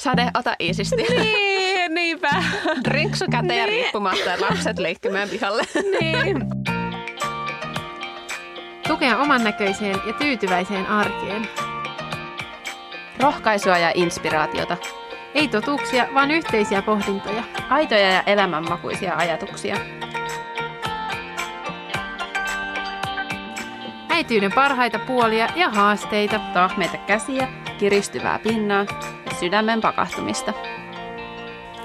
Sade, ota iisisti. Niin, niinpä. Drinksu käteen ja riippumatta ja lapset leikkimään pihalle. Niin. Tukea oman näköiseen ja tyytyväiseen arkeen. Rohkaisua ja inspiraatiota. Ei totuuksia, vaan yhteisiä pohdintoja. Aitoja ja elämänmakuisia ajatuksia. Äityyden parhaita puolia ja haasteita. Tahmeita käsiä, kiristyvää pinnaa sydämen pakahtumista.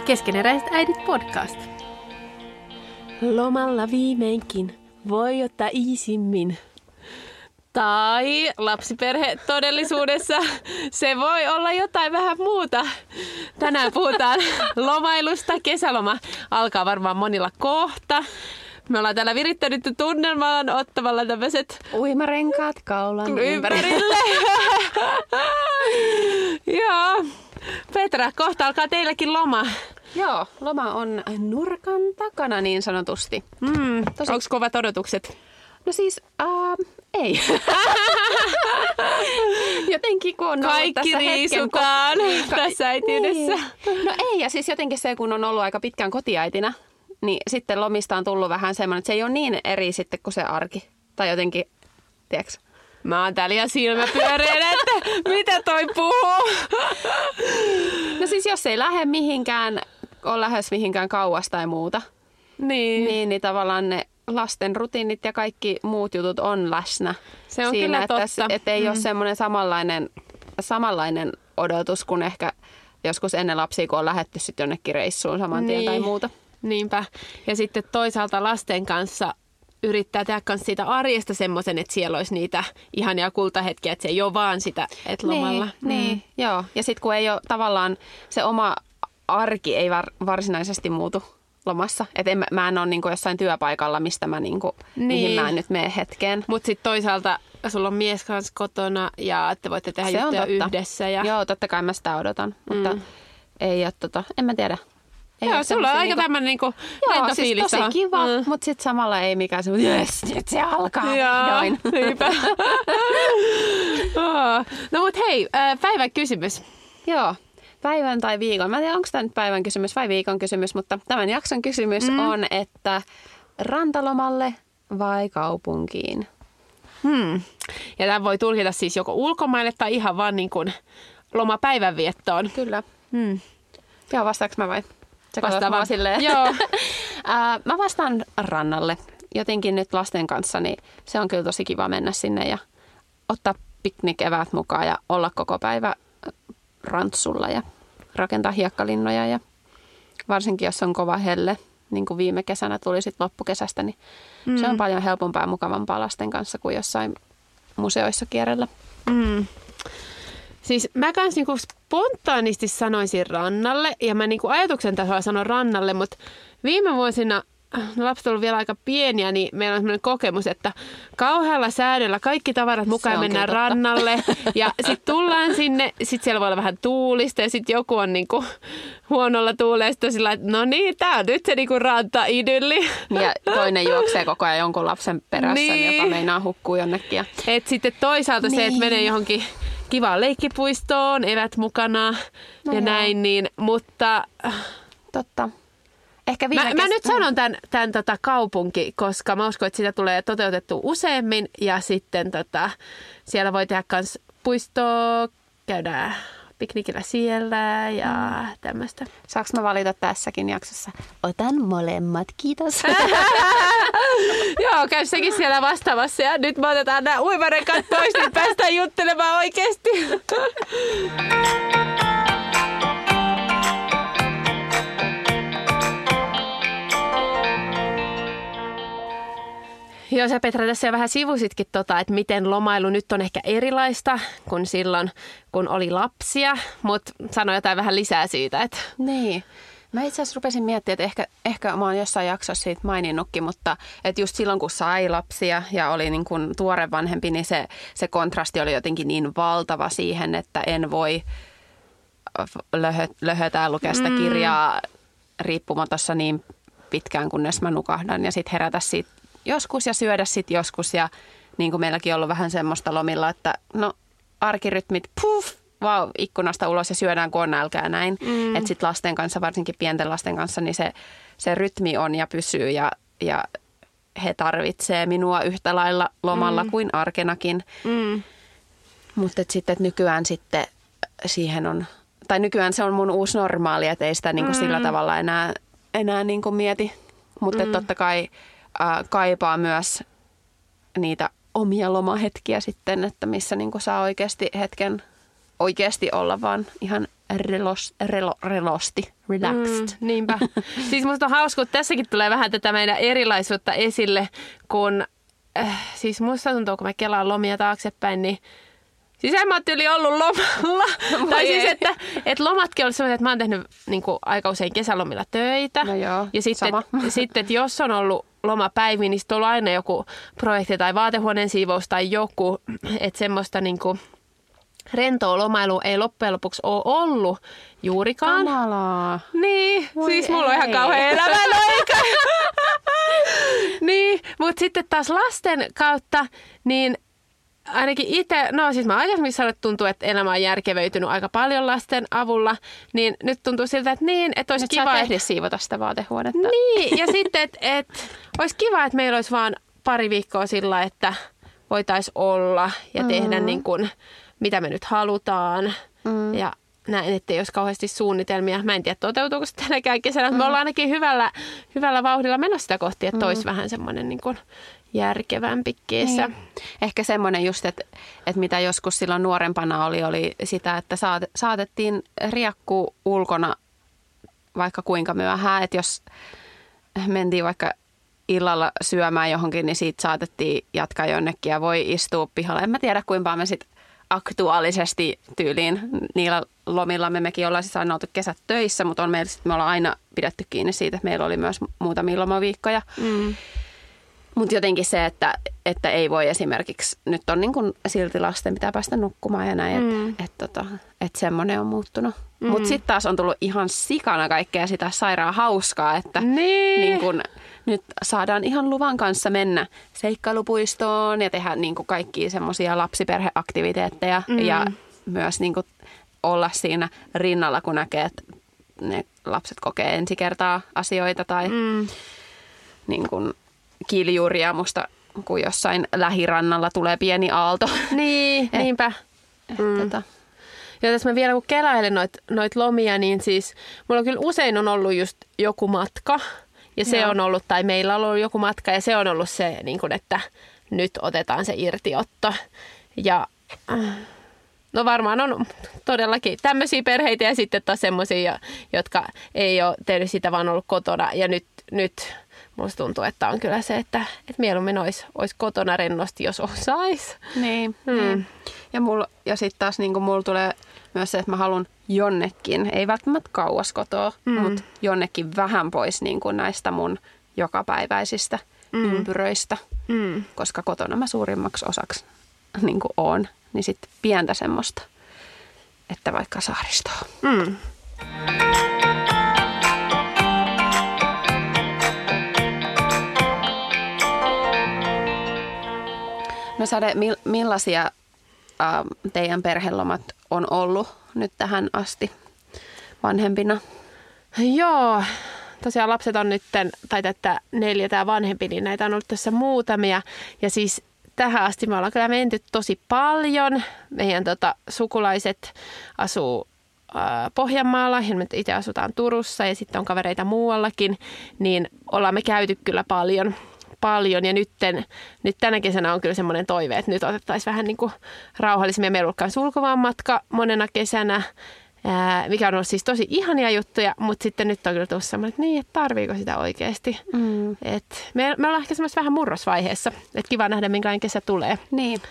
Keskeneräiset äidit podcast. Lomalla viimeinkin voi ottaa iisimmin. Tai lapsiperhe todellisuudessa se voi olla jotain vähän muuta. Tänään puhutaan lomailusta. Kesäloma alkaa varmaan monilla kohta. Me ollaan täällä virittänyt tunnelmaan ottamalla tämmöiset Uimarenkaat kaulan ympärille. Joo. Petra, kohta alkaa teilläkin loma. Joo, loma on nurkan takana niin sanotusti. Mm, Onko kovat odotukset? No siis, uh, ei. jotenkin kun on ollut Kaikki tässä hetken riisutaan ko- tässä äitiydessä. Niin. No ei, ja siis jotenkin se, kun on ollut aika pitkään kotiäitinä, niin sitten lomista on tullut vähän semmoinen, että se ei ole niin eri sitten kuin se arki. Tai jotenkin, tiedätkö? Mä oon täällä ihan silmäpyöreänä, että mitä toi puhuu. No siis jos ei lähde mihinkään, ole lähes mihinkään kauas tai muuta, Niin. niin, niin tavallaan ne lasten rutiinit ja kaikki muut jutut on läsnä. Se on siinä, kyllä että, totta. Että ei mm. ole Mm. semmoinen samanlainen, samanlainen odotus kuin ehkä joskus ennen lapsia, kun on lähetty sitten jonnekin reissuun saman tien Niin. tai muuta. Niinpä. Ja sitten toisaalta lasten kanssa yrittää tehdä myös siitä arjesta semmoisen, että siellä olisi niitä ihania kultahetkiä, että se ei ole vaan sitä, että lomalla. Niin, niin joo. Ja sitten kun ei ole tavallaan se oma arki ei var, varsinaisesti muutu lomassa. Että en, mä- en ole niinku jossain työpaikalla, mistä mä niinku, niin. mihin Niin. mä en nyt mene hetkeen. Mutta sitten toisaalta sulla on mies kanssa kotona ja te voitte tehdä Se juttuja yhdessä. Ja... Joo, totta kai mä sitä odotan, mutta Mm. ei ole tota, en mä tiedä. Ei Joo, sulla on aika niinku- tämmöinen niinku Joo, siis tosi on. kiva, Mm. mm. mutta sitten samalla ei mikään se, jes, nyt se alkaa Joo, niinpä. No mut hei, äh, päivän kysymys. Joo, päivän tai viikon. Mä en tiedä, onko tämä nyt päivän kysymys vai viikon kysymys, mutta tämän jakson kysymys mm. on, että rantalomalle vai kaupunkiin? Hmm. Ja tämä voi tulkita siis joko ulkomaille tai ihan vaan niin kuin lomapäivän viettoon. Kyllä. Hmm. Joo, vastaaks mä vai? Sä Vastaa vaan. silleen. Joo. Ää, mä vastaan rannalle. Jotenkin nyt lasten kanssa, niin se on kyllä tosi kiva mennä sinne ja ottaa piknikevät mukaan ja olla koko päivä rantsulla ja rakentaa hiekkalinnoja ja varsinkin jos on kova helle, niin kuin viime kesänä tuli sit loppukesästä, niin mm. se on paljon helpompaa ja mukavampaa lasten kanssa kuin jossain museoissa kierrellä. Mm. Siis mä kans niinku spontaanisti sanoisin rannalle ja mä niinku ajatuksen tasolla sanon rannalle, mutta viime vuosina no lapset on vielä aika pieniä, niin meillä on sellainen kokemus, että kauhealla säädöllä kaikki tavarat mukaan mennään totta. rannalle ja sitten tullaan sinne, sitten siellä voi olla vähän tuulista ja sitten joku on niinku huonolla sitten sillä että no niin, tää on nyt se niinku ranta-idylli. Ja toinen juoksee koko ajan jonkun lapsen perässä, Niin. niin. joka meinaa hukkuu jonnekin. Ja Et sitten toisaalta se, että Niin. menee johonkin kivaan leikkipuistoon, evät mukana No ja joo. näin, niin, mutta totta. Ehkä viime mä, mä nyt sanon tämän, tämän tota kaupunki, koska mä uskon, että sitä tulee toteutettu useammin ja sitten tota, siellä voi tehdä myös puistoa, käydä piknikillä siellä ja mm. tämmöistä. Saanko mä valita tässäkin jaksossa? Otan molemmat, kiitos. Joo, käy sekin siellä vastaamassa ja nyt me otetaan nämä uimarenkat pois, niin päästään juttelemaan oikeasti. Joo, sä Petra tässä jo vähän sivusitkin tota, että miten lomailu nyt on ehkä erilaista kuin silloin, kun oli lapsia, mutta sano jotain vähän lisää siitä, että niin. Mä itse asiassa rupesin miettimään, että ehkä, ehkä mä oon jossain jaksossa siitä maininnutkin, mutta että just silloin kun sai lapsia ja oli niin kuin tuore vanhempi, niin se, se kontrasti oli jotenkin niin valtava siihen, että en voi löhö, lukea sitä kirjaa riippumatossa niin pitkään, kunnes mä nukahdan ja sitten herätä siitä joskus ja syödä sitten joskus ja niin kuin meilläkin on ollut vähän semmoista lomilla, että no arkirytmit, puff, vaan ikkunasta ulos ja syödään kun on nälkä ja näin. Mm. Että sitten lasten kanssa, varsinkin pienten lasten kanssa, niin se, se rytmi on ja pysyy ja, ja he tarvitsee minua yhtä lailla lomalla mm. kuin arkenakin. Mm. Mutta sitten et nykyään sitten siihen on, tai nykyään se on mun uusi normaali, että ei sitä niinku mm. sillä tavalla enää, enää niinku mieti. Mutta mm. totta kai äh, kaipaa myös niitä omia lomahetkiä sitten, että missä niinku saa oikeasti hetken oikeasti olla vaan ihan relos, relo, relosti, relaxed. Mm, niinpä. siis musta on hauska, että tässäkin tulee vähän tätä meidän erilaisuutta esille, kun äh, siis musta tuntuu, kun mä kelaan lomia taaksepäin, niin Siis en mä yli ollut lomalla. tai siis, että, että lomatkin oli sellaisia, että mä oon tehnyt niin kuin, aika usein kesälomilla töitä. No joo, ja sitten, sama. sitten, että jos on ollut lomapäivi, niin sitten on ollut aina joku projekti tai vaatehuoneen siivous tai joku. Että semmoista niin kuin, rentoa lomailu ei loppujen lopuksi ole ollut juurikaan. Kamalaa. Niin, Voi siis mulla ei. on ihan kauhean elämän aika. niin, mutta sitten taas lasten kautta, niin ainakin itse, no siis mä aikaisemmin sanoin, että tuntuu, että elämä on järkevöitynyt aika paljon lasten avulla, niin nyt tuntuu siltä, että niin, että olisi nyt kiva... Että siivota sitä vaatehuonetta. Niin, ja sitten, että, että olisi kiva, että meillä olisi vaan pari viikkoa sillä, että voitaisiin olla ja tehdä mm-hmm. niin kuin, mitä me nyt halutaan. Mm. Ja näin, ettei olisi kauheasti suunnitelmia. Mä en tiedä, toteutuuko se tänäkään kesänä. Mm. Me ollaan ainakin hyvällä, hyvällä vauhdilla menossa sitä kohti, että mm. olisi vähän semmoinen niin kuin järkevämpi kesä. Niin. Ehkä semmoinen just, että, että mitä joskus silloin nuorempana oli, oli sitä, että saatettiin riakkuu ulkona vaikka kuinka myöhään. Että jos mentiin vaikka illalla syömään johonkin, niin siitä saatettiin jatkaa jonnekin ja voi istua pihalla. En mä tiedä, kuinka me sitten aktuaalisesti tyyliin niillä lomilla me mekin ollaan siis aina oltu kesät töissä, mutta on meillä, me ollaan aina pidetty kiinni siitä, että meillä oli myös muutamia lomaviikkoja. Mm. Mutta jotenkin se, että, että ei voi esimerkiksi, nyt on niin kun silti lasten pitää päästä nukkumaan ja näin, mm. että et, tota, et semmoinen on muuttunut. Mm. Mutta sitten taas on tullut ihan sikana kaikkea sitä sairaan hauskaa, että niin. Niin kun, nyt saadaan ihan luvan kanssa mennä seikkailupuistoon ja tehdä niin kuin kaikkia semmoisia lapsiperheaktiviteetteja mm. ja myös niin kuin olla siinä rinnalla, kun näkee, että ne lapset kokee ensi kertaa asioita tai mm. niin kuin kiljuria musta, kun jossain lähirannalla tulee pieni aalto. Niin, et, niinpä. Et, mm. tota. Ja tässä mä vielä kun kelailen noit, noit lomia, niin siis mulla kyllä usein on ollut just joku matka – ja se Joo. on ollut, tai meillä on ollut joku matka, ja se on ollut se, niin kuin, että nyt otetaan se irtiotto. Ja no varmaan on todellakin tämmöisiä perheitä ja sitten taas semmoisia, jotka ei ole tehnyt sitä, vaan ollut kotona. Ja nyt, nyt musta tuntuu, että on kyllä se, että, että mieluummin olisi, olisi kotona rennosti, jos osaisi. Niin, hmm. niin. Ja, ja sitten taas niin mulla tulee myös se, että mä haluan jonnekin, ei välttämättä kauas kotoa, mm. mutta jonnekin vähän pois niin kuin näistä mun jokapäiväisistä mm. ympyröistä, mm. koska kotona mä suurimmaksi osaksi niin kuin oon, niin sitten pientä semmoista, että vaikka saaristoa. Mm. No Sade, millaisia teidän perhelomat on ollut nyt tähän asti vanhempina? Joo, tosiaan lapset on nyt, tai että neljä tämä vanhempi, niin näitä on ollut tässä muutamia. Ja siis tähän asti me ollaan kyllä menty tosi paljon. Meidän tota, sukulaiset asuu ää, Pohjanmaalla ja me itse asutaan Turussa ja sitten on kavereita muuallakin, niin ollaan me käyty kyllä paljon paljon ja nytten, nyt tänä kesänä on kyllä semmoinen toive, että nyt otettaisiin vähän niin kuin rauhallisemmin. Meillä on myös matka monena kesänä, ää, mikä on ollut siis tosi ihania juttuja, mutta sitten nyt on kyllä tullut semmoinen, että niin, että tarviiko sitä oikeasti. Mm. Et me, me ollaan ehkä semmoisessa vähän murrosvaiheessa, että kiva nähdä, minkälainen kesä tulee. Niin.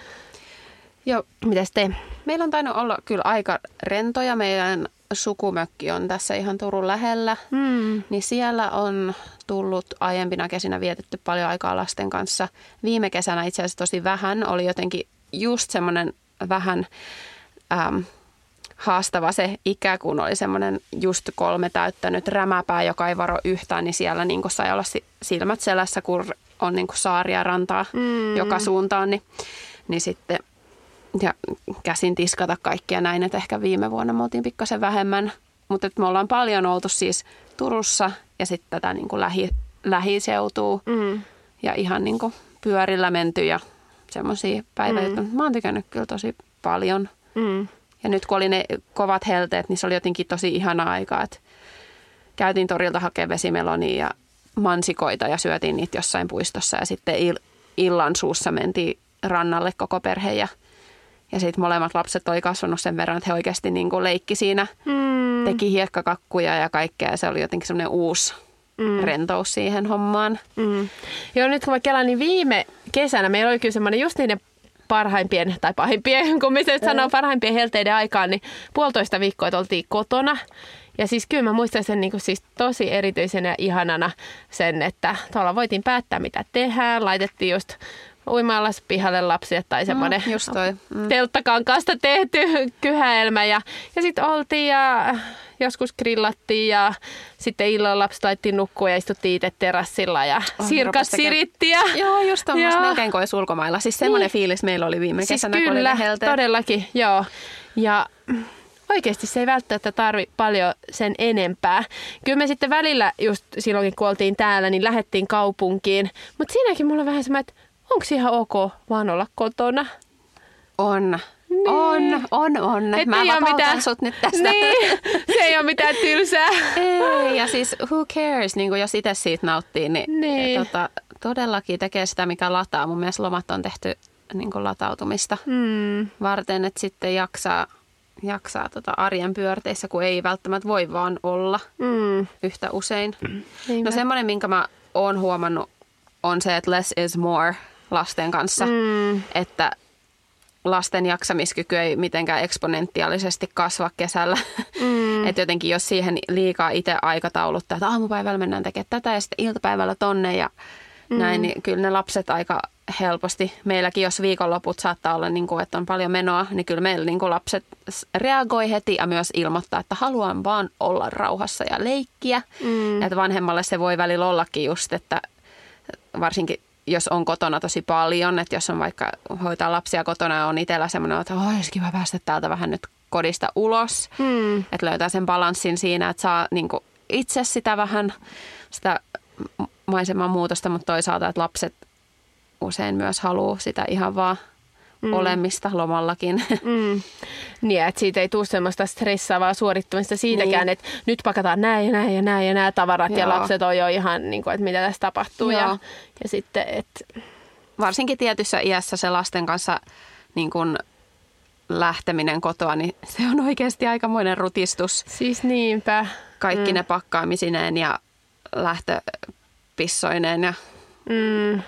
Joo. Mitäs te? Meillä on tainnut olla kyllä aika rentoja. Meidän sukumökki on tässä ihan Turun lähellä, mm. niin siellä on tullut aiempina kesinä vietetty paljon aikaa lasten kanssa. Viime kesänä itse asiassa tosi vähän, oli jotenkin just semmoinen vähän äm, haastava se ikä, kun oli semmoinen just kolme täyttänyt rämäpää, joka ei varo yhtään, niin siellä niin sai olla silmät selässä, kun on niin saaria rantaa mm. joka suuntaan, niin, niin sitten ja käsin tiskata kaikkia näin, että ehkä viime vuonna me oltiin pikkasen vähemmän. Mutta me ollaan paljon oltu siis Turussa ja sitten tätä niin kuin lähi, lähiseutuu Mm. ja ihan niin kuin pyörillä menty ja semmoisia päiviä. Mm. Mä oon tykännyt kyllä tosi paljon. Mm. Ja nyt kun oli ne kovat helteet, niin se oli jotenkin tosi ihana aika, että käytiin torilta hakemaan vesimelonia ja mansikoita ja syötiin niitä jossain puistossa ja sitten il- illan suussa mentiin rannalle koko perhe ja, ja sitten molemmat lapset oli kasvanut sen verran, että he oikeasti niin kuin leikki siinä, Mm. teki hiekkakakkuja ja kaikkea ja se oli jotenkin semmoinen uusi mm. rentous siihen hommaan. Mm. Joo, nyt kun mä kelaan, niin viime kesänä meillä oli kyllä semmoinen just niiden parhaimpien, tai pahimpien, kun miten mm. sanoo, parhaimpien helteiden aikaan, niin puolitoista viikkoa, oltiin kotona. Ja siis kyllä mä muistan sen niin kuin siis tosi erityisenä ja ihanana sen, että tuolla voitiin päättää mitä tehdään. Laitettiin just uimaallas pihalle lapsille tai semmoinen Mm, just toi. Mm. telttakankaasta tehty kyhäelmä ja, ja sitten oltiin ja joskus grillattiin ja sitten illalla lapset laitettiin nukkua ja istuttiin itse terassilla ja Oh, sirkas tekemään- sirittiä. Joo, just tuommoista melkein kuin olisi ulkomailla. Siis semmoinen Niin. fiilis meillä oli viime Siis kesänä, kun oli kyllä, ne helteet. todellakin, joo. Ja oikeasti se ei välttämättä tarvi paljon sen enempää. Kyllä me sitten välillä, just silloinkin kun oltiin täällä, niin lähdettiin kaupunkiin. Mutta siinäkin mulla on vähän semmoinen, että onko ihan ok vaan olla kotona? On. On, on, on. Et Mä ei vapautan mitään- sut nyt tästä. Niin, se ei ole mitään tylsää. Ei, ja siis who cares, niin kuin jos itse siitä nauttii, niin, Niin. Tota, todellakin tekee sitä, mikä lataa. Mun mielestä lomat on tehty niin kuin latautumista Mm. varten, että sitten jaksaa, jaksaa tota arjen pyörteissä, kun ei välttämättä voi vaan olla Mm. yhtä usein. Niinpä. No semmoinen, minkä mä oon huomannut, on se, että less is more lasten kanssa. Mm. Että lasten jaksamiskyky ei mitenkään eksponentiaalisesti kasva kesällä. Mm. että jotenkin jos siihen liikaa itse aikatauluttaa, että aamupäivällä mennään tekemään tätä ja sitten iltapäivällä tonne ja mm. näin, niin kyllä ne lapset aika helposti, meilläkin jos viikonloput saattaa olla, niin kuin, että on paljon menoa, niin kyllä meillä niin kuin lapset reagoi heti ja myös ilmoittaa, että haluan vaan olla rauhassa ja leikkiä. Mm. Että vanhemmalle se voi välillä ollakin just, että varsinkin jos on kotona tosi paljon, että jos on vaikka hoitaa lapsia kotona ja on itsellä semmoinen, että oh, olisi kiva päästä täältä vähän nyt kodista ulos. Mm. Että löytää sen balanssin siinä, että saa niin itse sitä vähän sitä maiseman muutosta, mutta toisaalta, että lapset usein myös haluaa sitä ihan vaan mm. olemista lomallakin. Mm. Niin, että siitä ei tule semmoista stressaavaa suorittamista siitäkään, Niin. että nyt pakataan näin ja näin ja näin ja nämä tavarat ja Joo. lapset on jo ihan, niin kuin, että mitä tässä tapahtuu. Ja, ja sitten, että Varsinkin tietyssä iässä se lasten kanssa niin kuin lähteminen kotoa, niin se on oikeasti aikamoinen rutistus. siis niinpä. Kaikki mm. ne pakkaamisineen ja lähtöpissoineen ja Mm,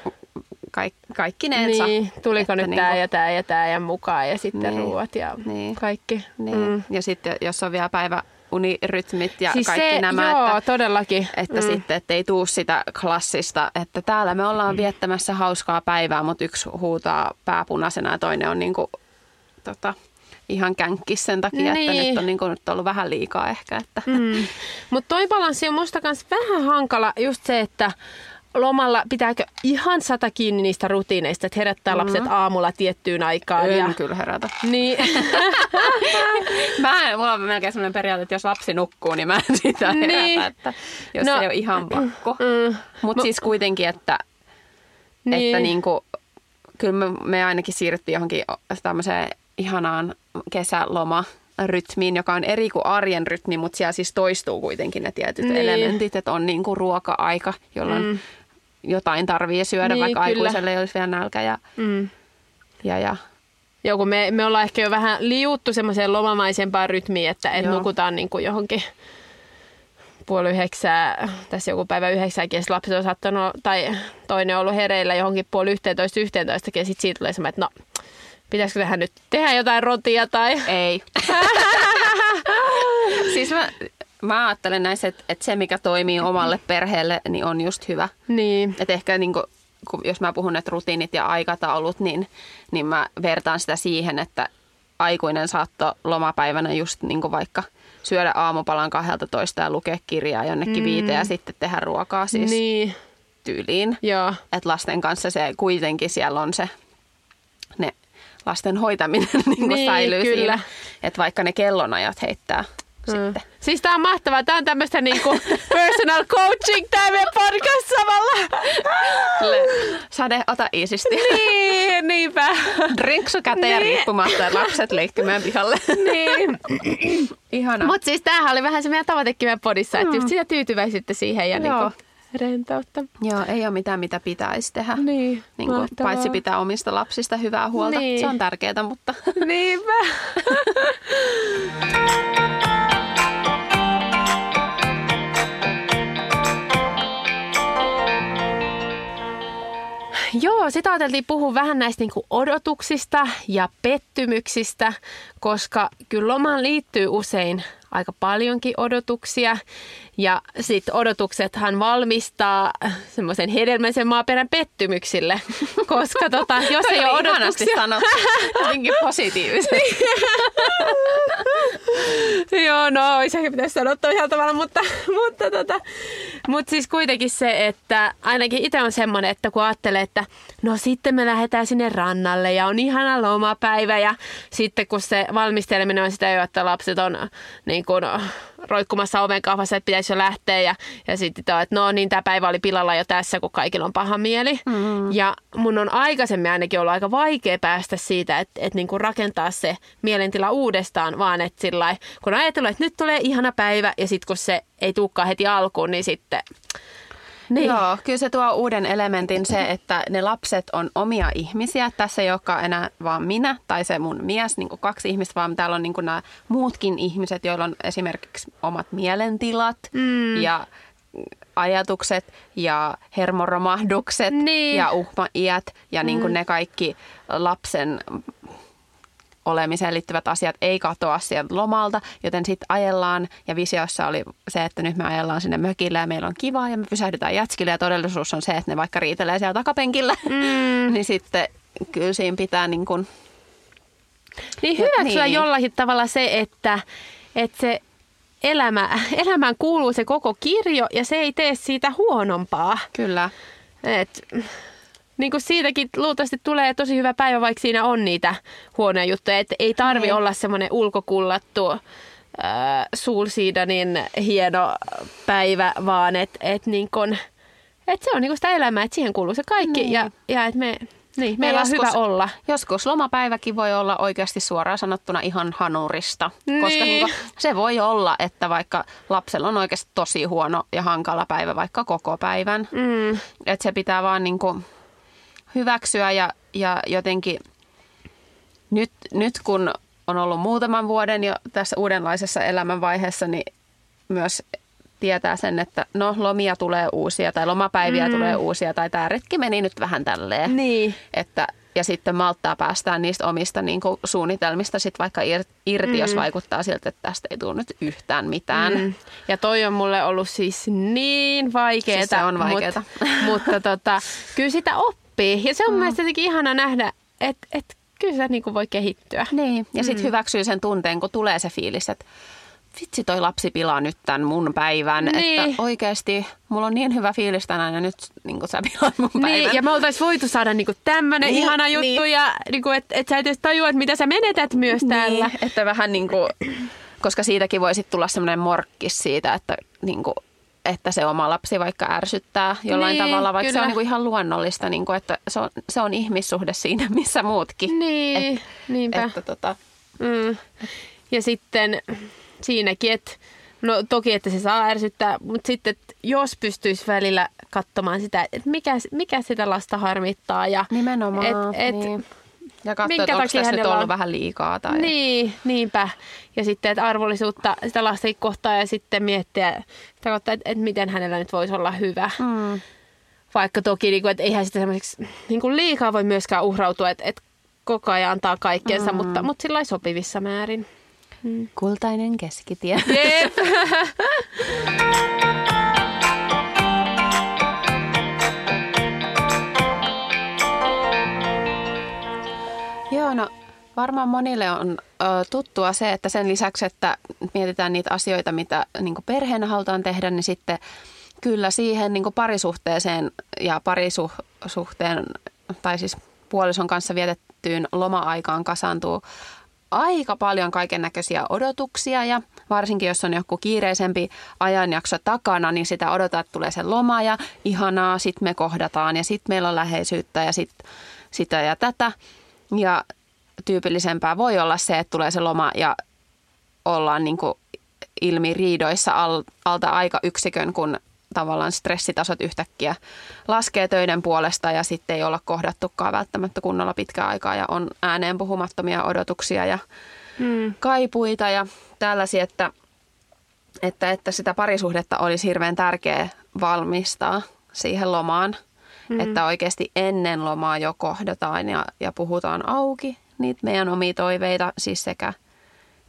kaik, kaikki ne. että niin, tuliko että nyt tämä niinku- ja tämä ja tämä ja mukaan ja sitten Niin, ruuat ja niin. kaikki. Niin. Mm. Ja sitten jos on vielä päiväunirytmit ja Siis kaikki se, nämä, joo, että, todellakin. että mm. sitten ettei tuu sitä klassista, että täällä me ollaan viettämässä hauskaa päivää, mutta yksi huutaa pääpunaisena ja toinen on niinku, tota, ihan känkkis sen takia, että Niin. nyt on niinku, nyt ollut vähän liikaa ehkä. Että. Mm. Mutta toi balanssi on musta vähän hankala just se, että lomalla pitääkö ihan sata kiinni niistä rutiineista, että herättää mm. lapset aamulla tiettyyn aikaan. En ja... kyllä herätä. Niin. Mä en, mulla on melkein sellainen periaate, että jos lapsi nukkuu, niin mä en sitä herätä, Niin. että jos No. ei ole ihan pakko. Mm. Mutta siis kuitenkin, että, niin. Niin. että niinku, kyllä me, me ainakin siirryttiin johonkin tämmöiseen ihanaan kesälomarytmiin, joka on eri kuin arjen rytmi, mutta siellä siis toistuu kuitenkin ne tietyt Niin. niin. elementit, että on niinku ruoka-aika, jolloin Mm. Jotain tarvii syödä, Niin, vaikka kyllä. aikuiselle ei olisi vielä nälkä. Ja, Mm. ja, ja. Joo, kun me, me ollaan ehkä jo vähän liuttu semmoiseen lomamaisempaan rytmiin, että et Joo. nukutaan niin kuin johonkin puoli yhdeksää, tässä joku päivä yhdeksääkin, ja sit lapset on saattanut, tai toinen on ollut hereillä johonkin puoli yhteentoista, yhteentoista, ja sitten siitä tulee semmoinen, että no, pitäisikö tähän nyt tehdä jotain rotia tai... Ei. siis mä, mä ajattelen näissä, että, että se mikä toimii omalle perheelle, niin on just hyvä. Niin, Että ehkä niin kuin, kun, jos mä puhun, että rutiinit ja aikataulut, niin, niin mä vertaan sitä siihen, että aikuinen saattoi lomapäivänä just niin kuin vaikka syödä aamupalan 12 ja lukea kirjaa jonnekin mm. viiteen ja sitten tehdä ruokaa siis niin. tyyliin. joo. Että lasten kanssa se kuitenkin siellä on se, ne lasten hoitaminen niin kuin Niin, säilyy kyllä. siinä. Että vaikka ne kellonajat heittää mm. sitten. Siis tää on mahtavaa. Tää on tämmöistä niinku personal coaching tää meidän podcast samalla. Sade, ota iisisti. niin, niinpä. Drinksu käteen Niin. riippumatta ja lapset leikkimään pihalle. niin. Ihanaa. Mutta siis tämähän oli vähän se meidän tavoitekin meidän podissa, että just sitä tyytyväisyyttä siihen ja Mm. Joo. niinku rentoutta. Joo, ei ole mitään, mitä pitäisi tehdä. Niin, niin kuin, mahtavaa. paitsi pitää omista lapsista hyvää huolta. Niin. Se on tärkeää, mutta Niinpä. Joo, sitä ajateltiin puhua vähän näistä niinku odotuksista ja pettymyksistä, koska kyllä lomaan liittyy usein aika paljonkin odotuksia. Ja sitten odotuksethan valmistaa semmoisen hedelmäisen maaperän pettymyksille, koska tota, jos ei ole odotuksia... sanottu. Jotenkin positiivisesti. Joo, no olisi ehkä pitäisi sanoa toisella tavalla, mutta, mutta, tota, mutta siis kuitenkin se, että ainakin itse on semmoinen, että kun ajattelee, että no sitten me lähdetään sinne rannalle ja on ihana lomapäivä ja sitten kun se valmisteleminen on sitä jo, että lapset on niin kuin, roikkumassa oven kahvassa, että pitäisi jo lähteä ja, ja sitten to, että no niin, tämä päivä oli pilalla jo tässä, kun kaikilla on paha mieli. Mm. Ja mun on aikaisemmin ainakin ollut aika vaikea päästä siitä, että, että niin kuin rakentaa se mielentila uudestaan, vaan että sillä kun on ajatellut, että nyt tulee ihana päivä ja sitten kun se ei tulekaan heti alkuun, niin sitten... Niin. Joo, kyllä se tuo uuden elementin se, että ne lapset on omia ihmisiä. Tässä ei olekaan enää vaan minä tai se mun mies, niin kuin kaksi ihmistä, vaan täällä on niin nämä muutkin ihmiset, joilla on esimerkiksi omat mielentilat mm. ja ajatukset ja hermoromahdukset Niin. ja uhmaiät ja niin kuin ne kaikki lapsen olemiseen liittyvät asiat ei katoa sieltä lomalta, joten sitten ajellaan ja visiossa oli se, että nyt me ajellaan sinne mökille ja meillä on kivaa ja me pysähdytään jätskille ja todellisuus on se, että ne vaikka riitelee siellä takapenkillä, mm. niin sitten kyllä siinä pitää niin kuin, Niin hyväksyä niin. jollakin tavalla se, että, että se elämä, elämään kuuluu se koko kirjo ja se ei tee siitä huonompaa. kyllä, Et, niin kuin siitäkin luultavasti tulee tosi hyvä päivä, vaikka siinä on niitä huonoja juttuja. Et ei tarvi Niin. olla semmoinen ulkokullattu äh, Sulsiidanin hieno päivä, vaan että et niin kun, et se on niin kuin sitä elämää, että siihen kuuluu se kaikki Niin. ja, ja että me, niin, meillä on joskus- hyvä olla. Joskus lomapäiväkin voi olla oikeasti suoraan sanottuna ihan hanurista. Koska Niin. niin kuin, se voi olla, että vaikka lapsella on oikeasti tosi huono ja hankala päivä vaikka koko päivän. Mm. Että se pitää vaan niin kuin hyväksyä ja, ja jotenkin nyt, nyt kun on ollut muutaman vuoden jo tässä uudenlaisessa elämänvaiheessa, niin myös tietää sen, että no lomia tulee uusia tai lomapäiviä mm. tulee uusia tai tämä retki meni nyt vähän tälleen. Niin. Että, ja sitten malttaa päästään niistä omista niin kuin, suunnitelmista sit vaikka ir- irti, mm. jos vaikuttaa siltä, että tästä ei tule nyt yhtään mitään. Mm. Ja toi on mulle ollut siis niin vaikeeta. Siis se on vaikeeta. Mut, mutta tota, kyllä sitä oppii. Ja se on mm. mielestäni jotenkin ihana nähdä, että et, kyllä se niinku voi kehittyä. Niin, ja sitten hyväksyy sen tunteen, kun tulee se fiilis, että vitsi toi lapsi pilaa nyt tämän mun päivän. Niin. Että oikeasti mulla on niin hyvä fiilis tänään ja nyt niin sä pilaat mun päivän. Niin, ja me oltaisiin voitu saada niinku tämmönen Niin, ihana juttu, niin. ja niinku, että et sä et edes tajua, että mitä sä menetät myös täällä. Niin, että vähän niin kuin, koska siitäkin voi sitten tulla semmoinen morkkis siitä, että niin kuin, että se oma lapsi vaikka ärsyttää jollain Niin, tavalla, vaikka se kyllä. on niin kuin ihan luonnollista, niin kuin, että se on, se on ihmissuhde siinä, missä muutkin. Niin, niinpä. Että tota, Mm. Ja sitten siinäkin, että no toki, että se saa ärsyttää, mutta sitten, että jos pystyisi välillä katsomaan sitä, että mikä, mikä sitä lasta harmittaa. Ja, nimenomaan. Et, et, niin. Ja katsoa, minkä että onko takia tässä nyt hänellä ollut on- vähän liikaa. Tai... Niin, niinpä. Ja sitten, että arvollisuutta sitä lasta kohtaa ja sitten miettiä sitä kautta, että, että miten hänellä nyt voisi olla hyvä. Mm. Vaikka toki, niin kuin, että eihän sitä semmoiseksi niin kuin liikaa voi myöskään uhrautua, että, että koko ajan antaa kaikkensa, mm. mutta, mutta sillä sopivissa määrin. Kultainen keskitie. Jep. Joo, no varmaan monille on ö, tuttua se, että sen lisäksi, että mietitään niitä asioita, mitä niin perheenä halutaan tehdä, niin sitten kyllä siihen niin parisuhteeseen ja parisuhteen, tai siis puolison kanssa vietettyyn loma-aikaan kasaantuu aika paljon kaiken näköisiä odotuksia ja varsinkin jos on joku kiireisempi ajanjakso takana, niin sitä odotat, että tulee se loma ja ihanaa, sitten me kohdataan ja sitten meillä on läheisyyttä ja sitten sitä ja tätä. Ja tyypillisempää voi olla se, että tulee se loma ja ollaan niin kuin ilmi riidoissa alta aika yksikön, kun tavallaan stressitasot yhtäkkiä laskee töiden puolesta ja sitten ei olla kohdattukaan välttämättä kunnolla pitkään aikaa ja on ääneen puhumattomia odotuksia ja hmm. kaipuita ja tällaisia, että, että, että sitä parisuhdetta olisi hirveän tärkeää valmistaa siihen lomaan. Hmm. Että oikeasti ennen lomaa jo kohdataan ja, ja puhutaan auki niitä meidän omia toiveita, siis sekä –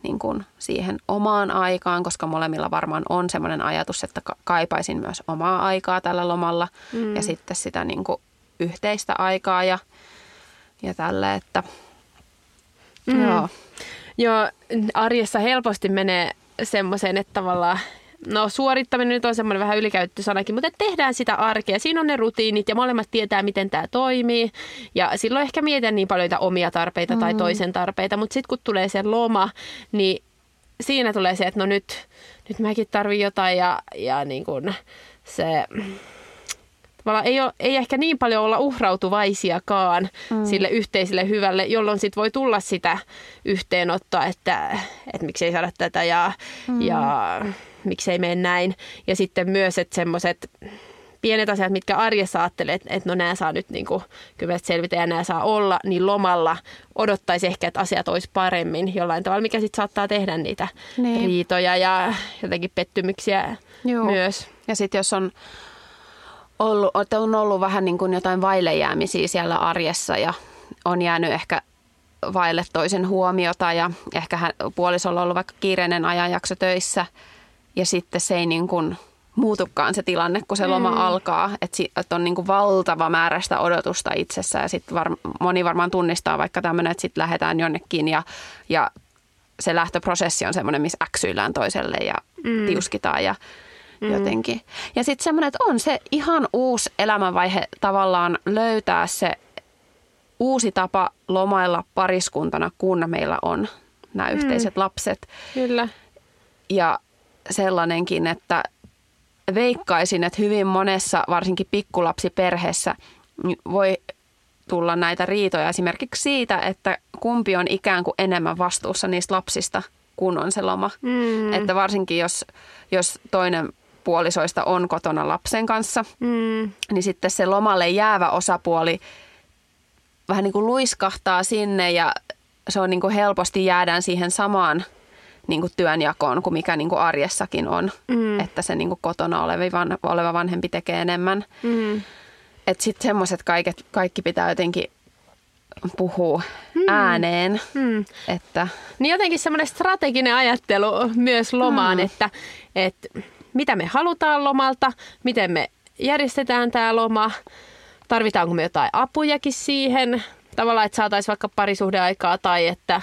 niin kuin siihen omaan aikaan, koska molemmilla varmaan on semmoinen ajatus, että kaipaisin myös omaa aikaa tällä lomalla mm. ja sitten sitä niin kuin yhteistä aikaa ja, ja tälle, että mm. joo. Joo, arjessa helposti menee semmoiseen, että tavallaan no suorittaminen nyt on semmoinen vähän ylikäytty sanakin, mutta tehdään sitä arkea. Siinä on ne rutiinit ja molemmat tietää, miten tämä toimii. Ja silloin ehkä mietitään niin paljon omia tarpeita mm. tai toisen tarpeita, mutta sitten kun tulee se loma, niin siinä tulee se, että no nyt, nyt mäkin tarvin jotain ja, ja niin kuin se ei, ole, ei ehkä niin paljon olla uhrautuvaisiakaan mm. sille yhteiselle hyvälle, jolloin sit voi tulla sitä yhteenottoa, että, että miksei saada tätä ja, mm. ja miksei mene näin. Ja sitten myös, että semmoiset pienet asiat, mitkä arjessa ajattelee, että, että no nämä saa nyt niin kuin, kyllä selvitä ja nämä saa olla, niin lomalla odottaisi ehkä, että asiat olisi paremmin jollain tavalla, mikä sitten saattaa tehdä niitä niin. riitoja ja jotenkin pettymyksiä Joo. myös. Ja sitten jos on ollut, on ollut vähän niin kuin jotain vaillejäämisiä siellä arjessa ja on jäänyt ehkä vaille toisen huomiota ja ehkä hän, puolisolla on ollut vaikka kiireinen ajanjakso töissä – ja sitten se ei niin kuin muutukaan se tilanne, kun se loma mm. alkaa. Että, että on niin kuin valtava määrä sitä odotusta itsessä ja sitten var, moni varmaan tunnistaa vaikka tämmöinen, että sitten lähdetään jonnekin ja, ja se lähtöprosessi on semmoinen, missä äksyillään toiselle ja mm. tiuskitaan ja mm. jotenkin. Ja sitten semmoinen, että on se ihan uusi elämänvaihe tavallaan löytää se uusi tapa lomailla pariskuntana, kun meillä on nämä mm. yhteiset lapset. Kyllä. Ja sellainenkin, että veikkaisin, että hyvin monessa, varsinkin pikkulapsiperheessä, voi tulla näitä riitoja esimerkiksi siitä, että kumpi on ikään kuin enemmän vastuussa niistä lapsista, kun on se loma. Mm. Että varsinkin jos, jos toinen puolisoista on kotona lapsen kanssa, mm. niin sitten se lomalle jäävä osapuoli vähän niin kuin luiskahtaa sinne ja se on niin kuin helposti jäädään siihen samaan – niin kuin työnjakoon kuin mikä niin kuin arjessakin on. Mm. Että se niin kuin kotona oleva, oleva vanhempi tekee enemmän. Mm. Että sitten semmoiset kaikki pitää jotenkin puhua mm. ääneen. Mm. Että... Niin jotenkin semmoinen strateginen ajattelu myös lomaan, mm. että, että mitä me halutaan lomalta, miten me järjestetään tämä loma, tarvitaanko me jotain apujakin siihen, tavallaan, että saataisiin vaikka parisuhdeaikaa tai että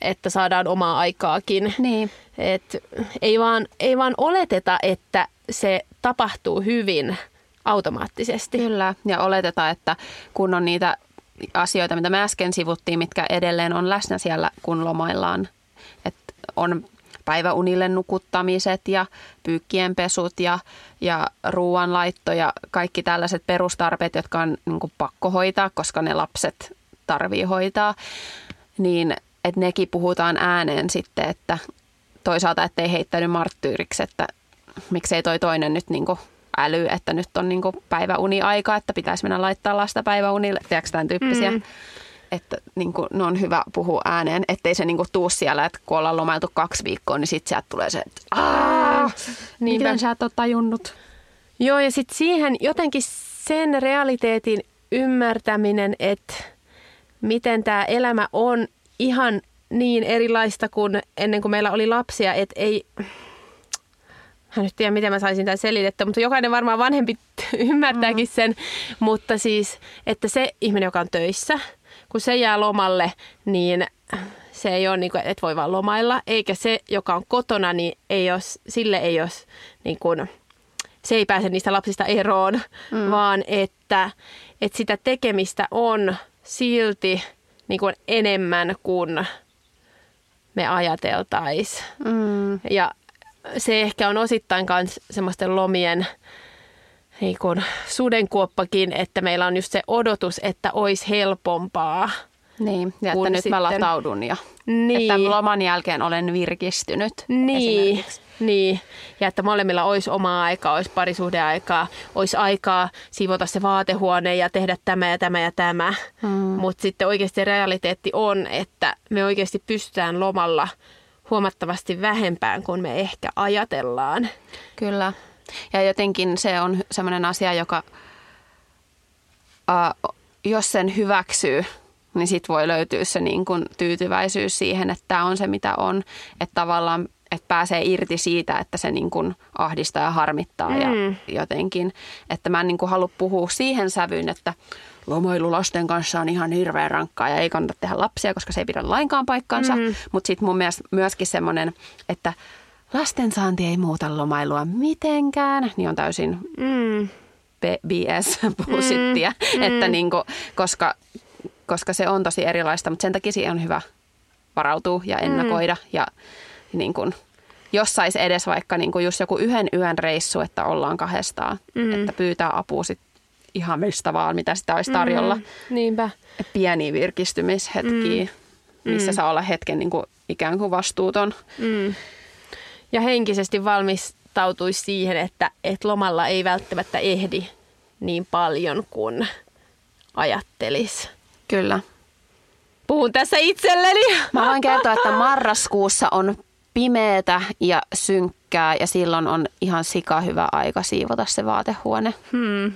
että saadaan omaa aikaakin. Niin. Et ei, vaan, ei vaan oleteta, että se tapahtuu hyvin automaattisesti. Kyllä, ja oletetaan, että kun on niitä asioita, mitä me äsken sivuttiin, mitkä edelleen on läsnä siellä, kun lomaillaan, että on päiväunille nukuttamiset ja pyykkien pesut ja, ja ruoanlaitto ja kaikki tällaiset perustarpeet, jotka on niin pakko hoitaa, koska ne lapset tarvii hoitaa, niin että nekin puhutaan ääneen sitten, että toisaalta ettei heittänyt marttyyriksi, että miksei toi toinen nyt niin äly, että nyt on niin päiväuni-aika, että pitäisi mennä laittaa lasta päiväunille, tiedätkö tämän tyyppisiä. Mm. Että niin kuin, ne on hyvä puhua ääneen, ettei se niin kuin, tuu siellä, että kun ollaan lomailtu kaksi viikkoa, niin sitten sieltä tulee se, että Aah, miten sä et ole tajunnut. Joo, ja sitten siihen jotenkin sen realiteetin ymmärtäminen, että miten tämä elämä on ihan niin erilaista kuin ennen kuin meillä oli lapsia, että ei... Mä nyt tiedä, miten mä saisin tämän selitettä, mutta jokainen varmaan vanhempi ymmärtääkin sen. Mm. Mutta siis, että se ihminen, joka on töissä, kun se jää lomalle, niin se ei ole niin kuin, että voi vaan lomailla. Eikä se, joka on kotona, niin ei os, sille ei ole niin kuin, se ei pääse niistä lapsista eroon, mm. vaan että, että sitä tekemistä on silti niin kuin enemmän kuin me ajateltaisiin. Mm. Ja se ehkä on osittain myös semmoisten lomien niin kuin sudenkuoppakin, että meillä on just se odotus, että olisi helpompaa. Niin, ja että nyt sitten- mä lataudun ja Niin. että loman jälkeen olen virkistynyt. Niin, niin, ja että molemmilla olisi omaa aikaa, olisi parisuhdeaikaa, olisi aikaa siivota se vaatehuone ja tehdä tämä ja tämä ja tämä. Mm. Mutta sitten oikeasti realiteetti on, että me oikeasti pystytään lomalla huomattavasti vähempään kuin me ehkä ajatellaan. Kyllä. Ja jotenkin se on semmoinen asia, joka, äh, jos sen hyväksyy, niin sit voi löytyä se niin kuin tyytyväisyys siihen, että tämä on se mitä on. Että tavallaan että pääsee irti siitä, että se niin kuin ahdistaa ja harmittaa mm. ja jotenkin. Että mä en niin kuin halua puhua siihen sävyyn, että lomailu lasten kanssa on ihan hirveän rankkaa ja ei kannata tehdä lapsia, koska se ei pidä lainkaan paikkaansa. Mm. Mutta sitten mun mielestä myöskin semmoinen, että lastensaanti ei muuta lomailua mitenkään, niin on täysin Mm. B- BS bullshittia, mm, että niinku, koska, koska se on tosi erilaista, mutta sen takia siihen on hyvä varautua ja ennakoida mm. ja niin kuin, jos saisi edes vaikka niin kuin just joku yhden yön reissu, että ollaan kahdestaan, mm. että pyytää apua sit ihan mistä vaan, mitä sitä olisi tarjolla. Mm. Niinpä. Pieniä virkistymishetkiä, mm. missä saa olla hetken niin kuin ikään kuin vastuuton. Mm. Ja henkisesti valmistautuisi siihen, että, että lomalla ei välttämättä ehdi niin paljon kuin ajattelis. Kyllä. Puhun tässä itselleni. Mä voin kertoa, että marraskuussa on pimeätä ja synkkää ja silloin on ihan sika hyvä aika siivota se vaatehuone. Hmm.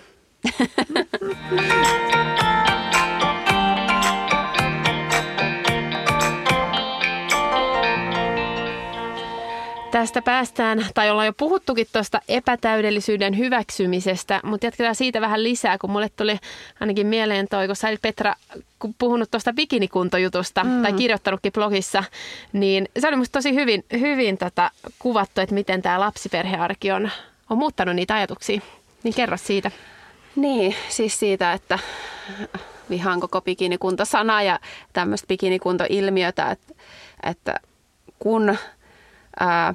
Tästä päästään, tai ollaan jo puhuttukin tuosta epätäydellisyyden hyväksymisestä, mutta jatketaan siitä vähän lisää, kun mulle tuli ainakin mieleen toi, kun sä olit Petra puhunut tuosta bikinikuntojutusta mm. tai kirjoittanutkin blogissa, niin se oli musta tosi hyvin, hyvin tota kuvattu, että miten tämä lapsiperhearki on, on muuttanut niitä ajatuksia. Niin kerro siitä. Niin, siis siitä, että vihaan koko bikinikunta-sana ja tämmöistä bikinikuntoilmiötä, että, että kun ää,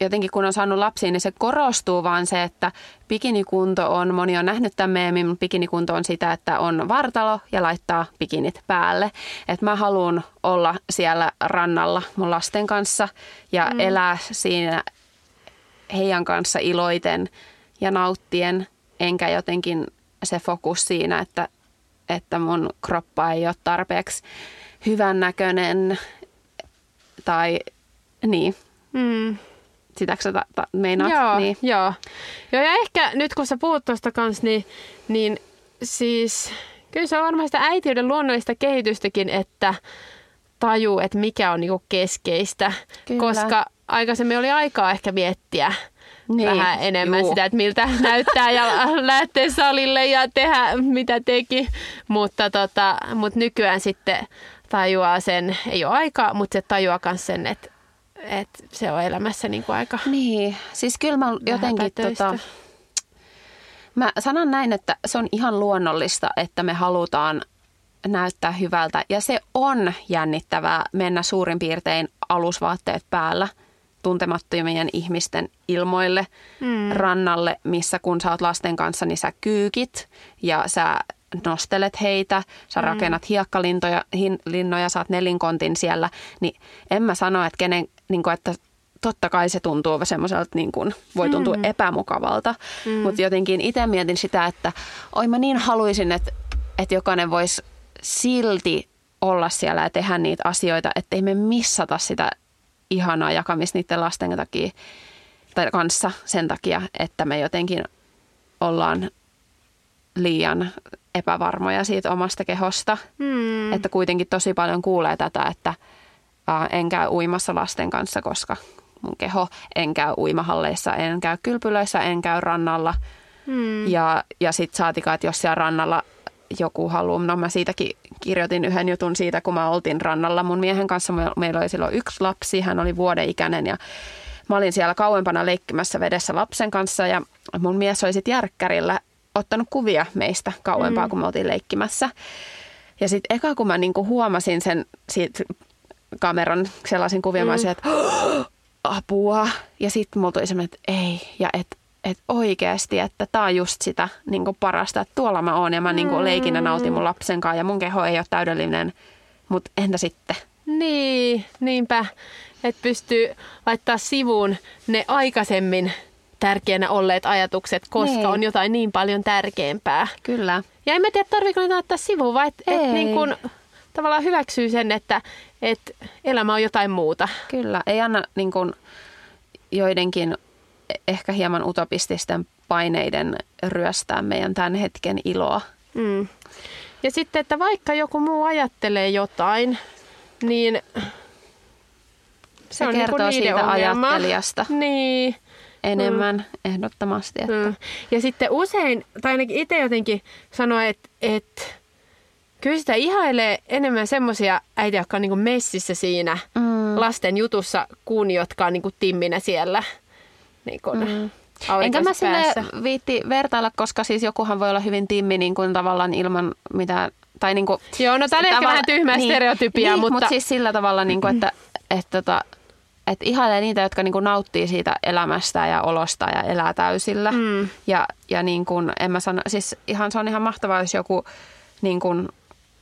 jotenkin kun on saanut lapsia, niin se korostuu vaan se, että bikinikunto on, moni on nähnyt tämän meemin, mutta bikinikunto on sitä, että on vartalo ja laittaa bikinit päälle. Että mä haluan olla siellä rannalla mun lasten kanssa ja mm. elää siinä heidän kanssa iloiten ja nauttien, enkä jotenkin se fokus siinä, että, että mun kroppa ei ole tarpeeksi hyvännäköinen tai niin. Mm. Sitäkö sä ta- ta- meinaat? Joo, niin. joo. joo, ja ehkä nyt kun sä puhut tuosta kanssa, niin, niin siis kyllä se on varmaan sitä äitiyden luonnollista kehitystäkin, että tajuu, että mikä on niinku keskeistä. Kyllä. Koska aikaisemmin oli aikaa ehkä miettiä Niin, vähän enemmän juu. sitä, että miltä näyttää ja lähteä salille ja tehdä mitä teki. Mutta, tota, mutta nykyään sitten tajuaa sen, ei ole aikaa, mutta se tajuaa myös sen, että, että se on elämässä niin kuin aika Niin, siis kyllä mä jotenkin tota, mä sanon näin, että se on ihan luonnollista, että me halutaan näyttää hyvältä. Ja se on jännittävää mennä suurin piirtein alusvaatteet päällä tuntemattomien ihmisten ilmoille mm. rannalle, missä kun sä oot lasten kanssa, niin sä kyykit ja sä nostelet heitä, sä mm. rakennat hiekkalintoja, hin, linnoja, saat nelinkontin siellä, niin en mä sano, että kenen, niin kuin, että totta kai se tuntuu semmoiselta, niin kuin, voi tuntua mm. epämukavalta, mm. mutta jotenkin itse mietin sitä, että oi mä niin haluaisin, että, että jokainen voisi silti olla siellä ja tehdä niitä asioita, ettei me missata sitä ihanaa jakamista niiden lasten takia, tai kanssa sen takia, että me jotenkin ollaan liian epävarmoja siitä omasta kehosta. Hmm. Että kuitenkin tosi paljon kuulee tätä, että en käy uimassa lasten kanssa, koska mun keho, en käy uimahalleissa, en käy kylpylöissä, en käy rannalla. Hmm. Ja, ja sitten saatikaan, että jos siellä rannalla joku haluaa, no mä siitäkin kirjoitin yhden jutun siitä, kun mä oltiin rannalla mun miehen kanssa. Me- Meillä oli silloin yksi lapsi, hän oli vuoden ikäinen ja mä olin siellä kauempana leikkimässä vedessä lapsen kanssa ja mun mies oli sitten järkkärillä ottanut kuvia meistä kauempaa, mm. kun me oltiin leikkimässä. Ja sitten eka kun mä niinku huomasin sen siitä kameran sellaisen kuvia, mm. mä olisin, että apua. Ja sitten mulla tuli semmoinen, että ei. Ja että et oikeasti, että tämä on just sitä niinku parasta, että tuolla mä oon ja mä niinku mm. leikin ja nautin mun lapsen kanssa ja mun keho ei ole täydellinen, mutta entä sitten? Niin, niinpä. Että pystyy laittaa sivuun ne aikaisemmin tärkeänä olleet ajatukset, koska niin. on jotain niin paljon tärkeämpää. Kyllä. Ja en mä tiedä, tarviiko niitä ottaa sivuun, vai että et niin kun, tavallaan hyväksyy sen, että et elämä on jotain muuta. Kyllä, ei anna niin kun, joidenkin ehkä hieman utopististen paineiden ryöstää meidän tämän hetken iloa. Mm. Ja sitten, että vaikka joku muu ajattelee jotain, niin se, se on kertoo niin siitä ongelma. ajattelijasta. Niin. Enemmän mm. ehdottomasti. Että. Mm. Ja sitten usein, tai ainakin itse jotenkin sanoa, että, että kyllä sitä ihailee enemmän semmoisia äitiä, jotka on niin messissä siinä mm. lasten jutussa, kuin jotka on niin timminä siellä niin kuin mm. Enkä mä sille viitti vertailla, koska siis jokuhan voi olla hyvin timmi niin kuin tavallaan ilman mitään tai niin kuin, Joo, no tämä on ehkä vähän tyhmää niin, stereotypia, niin, mutta... mutta siis sillä tavalla, niin kuin, että, että, että, tota, että ihailee niitä, jotka niin kuin nauttii siitä elämästä ja olosta ja elää täysillä. Mm. Ja, ja niin kuin, en mä sano, siis ihan, se on ihan mahtavaa, jos joku niin kuin,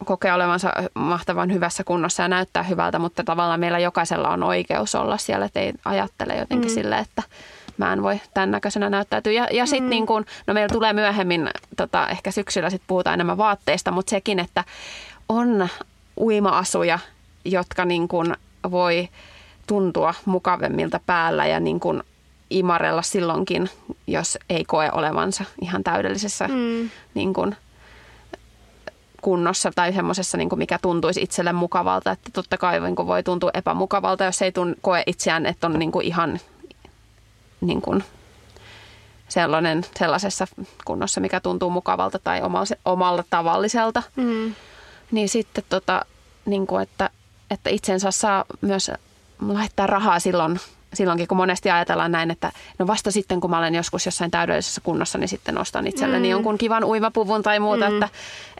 kokee olevansa mahtavan hyvässä kunnossa ja näyttää hyvältä, mutta tavallaan meillä jokaisella on oikeus olla siellä, että ei ajattele jotenkin mm. sille, että mä en voi tämän näköisenä näyttäytyä. Ja, ja sitten mm. niin kun, no meillä tulee myöhemmin, tota, ehkä syksyllä sit puhutaan enemmän vaatteista, mutta sekin, että on uima-asuja, jotka niin kun voi tuntua mukavemmilta päällä ja niin kun imarella silloinkin, jos ei koe olevansa ihan täydellisessä mm. niin kun, kunnossa tai semmoisessa, niin mikä tuntuisi itselle mukavalta. Että totta kai niin voi tuntua epämukavalta, jos ei tun, koe itseään, että on niin ihan niin kuin sellainen, sellaisessa kunnossa, mikä tuntuu mukavalta tai omalla, omalla tavalliselta. Mm. Niin sitten tota, niin kuin että, että itsensä saa myös laittaa rahaa silloin, silloinkin, kun monesti ajatellaan näin, että no vasta sitten, kun mä olen joskus jossain täydellisessä kunnossa, niin sitten ostan itselleni mm. jonkun kivan uimapuvun tai muuta, mm. että,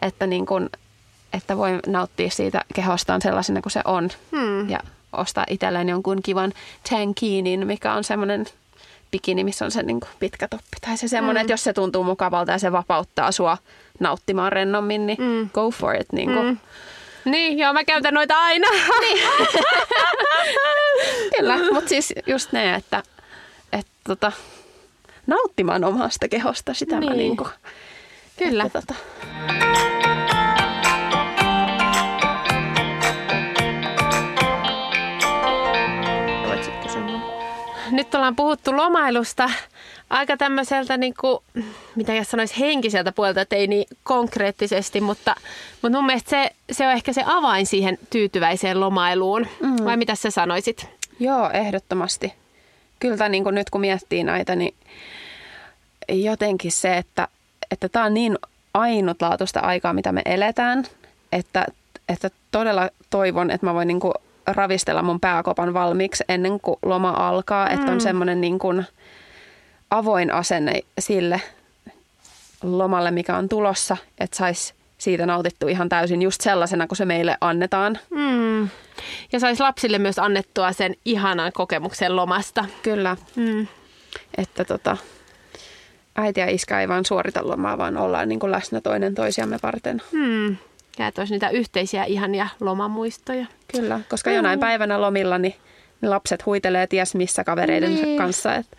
että, niin kuin, että voi nauttia siitä kehostaan sellaisena kuin se on. Mm. Ja ostaa itselleen jonkun kivan tankinin, mikä on semmoinen bikini, missä on se niin kuin pitkä toppi. Tai se semmoinen, mm. että jos se tuntuu mukavalta ja se vapauttaa sua nauttimaan rennommin, niin mm. go for it. Niin, kuin. Mm. Niin joo, mä käytän noita aina. niin. Kyllä, mutta siis just ne, että, että tota, nauttimaan omasta kehosta, sitä niin. mä niin kuin, Kyllä. Että, tota, nyt ollaan puhuttu lomailusta aika tämmöiseltä, niin kuin, mitä jos sanoisi, henkiseltä puolelta, että ei niin konkreettisesti, mutta, mutta mun mielestä se, se on ehkä se avain siihen tyytyväiseen lomailuun. Mm. Vai mitä sä sanoisit? Joo, ehdottomasti. Kyllä niin kuin nyt kun miettii näitä, niin jotenkin se, että että tämä on niin ainutlaatuista aikaa, mitä me eletään, että, että todella toivon, että mä voin niin kuin ravistella mun pääkopan valmiiksi ennen kuin loma alkaa. Mm. Että on mm. semmoinen niin kuin avoin asenne sille lomalle, mikä on tulossa, että saisi siitä nautittu ihan täysin just sellaisena, kun se meille annetaan. Mm. Ja saisi lapsille myös annettua sen ihanan kokemuksen lomasta. Kyllä. Mm. Että tota, äiti ja iskä ei vaan suorita lomaa, vaan ollaan niin kuin läsnä toinen toisiamme varten. Mm. Ja että olisi niitä yhteisiä ihania lomamuistoja. Kyllä, koska mm. jonain päivänä lomilla niin lapset huitelee ties missä kavereiden niin. kanssa. Että,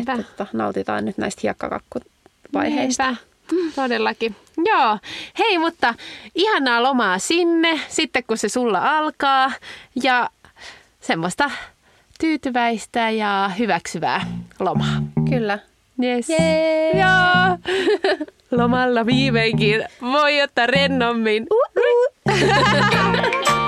että, että nautitaan nyt näistä hiekkakakkuvaiheista. Niinpä. Todellakin. Joo. Hei, mutta ihanaa lomaa sinne, sitten kun se sulla alkaa. Ja semmoista tyytyväistä ja hyväksyvää lomaa. Kyllä. Yes. Joo. Lomalla viimeinkin voi ottaa rennommin. Uh-uh.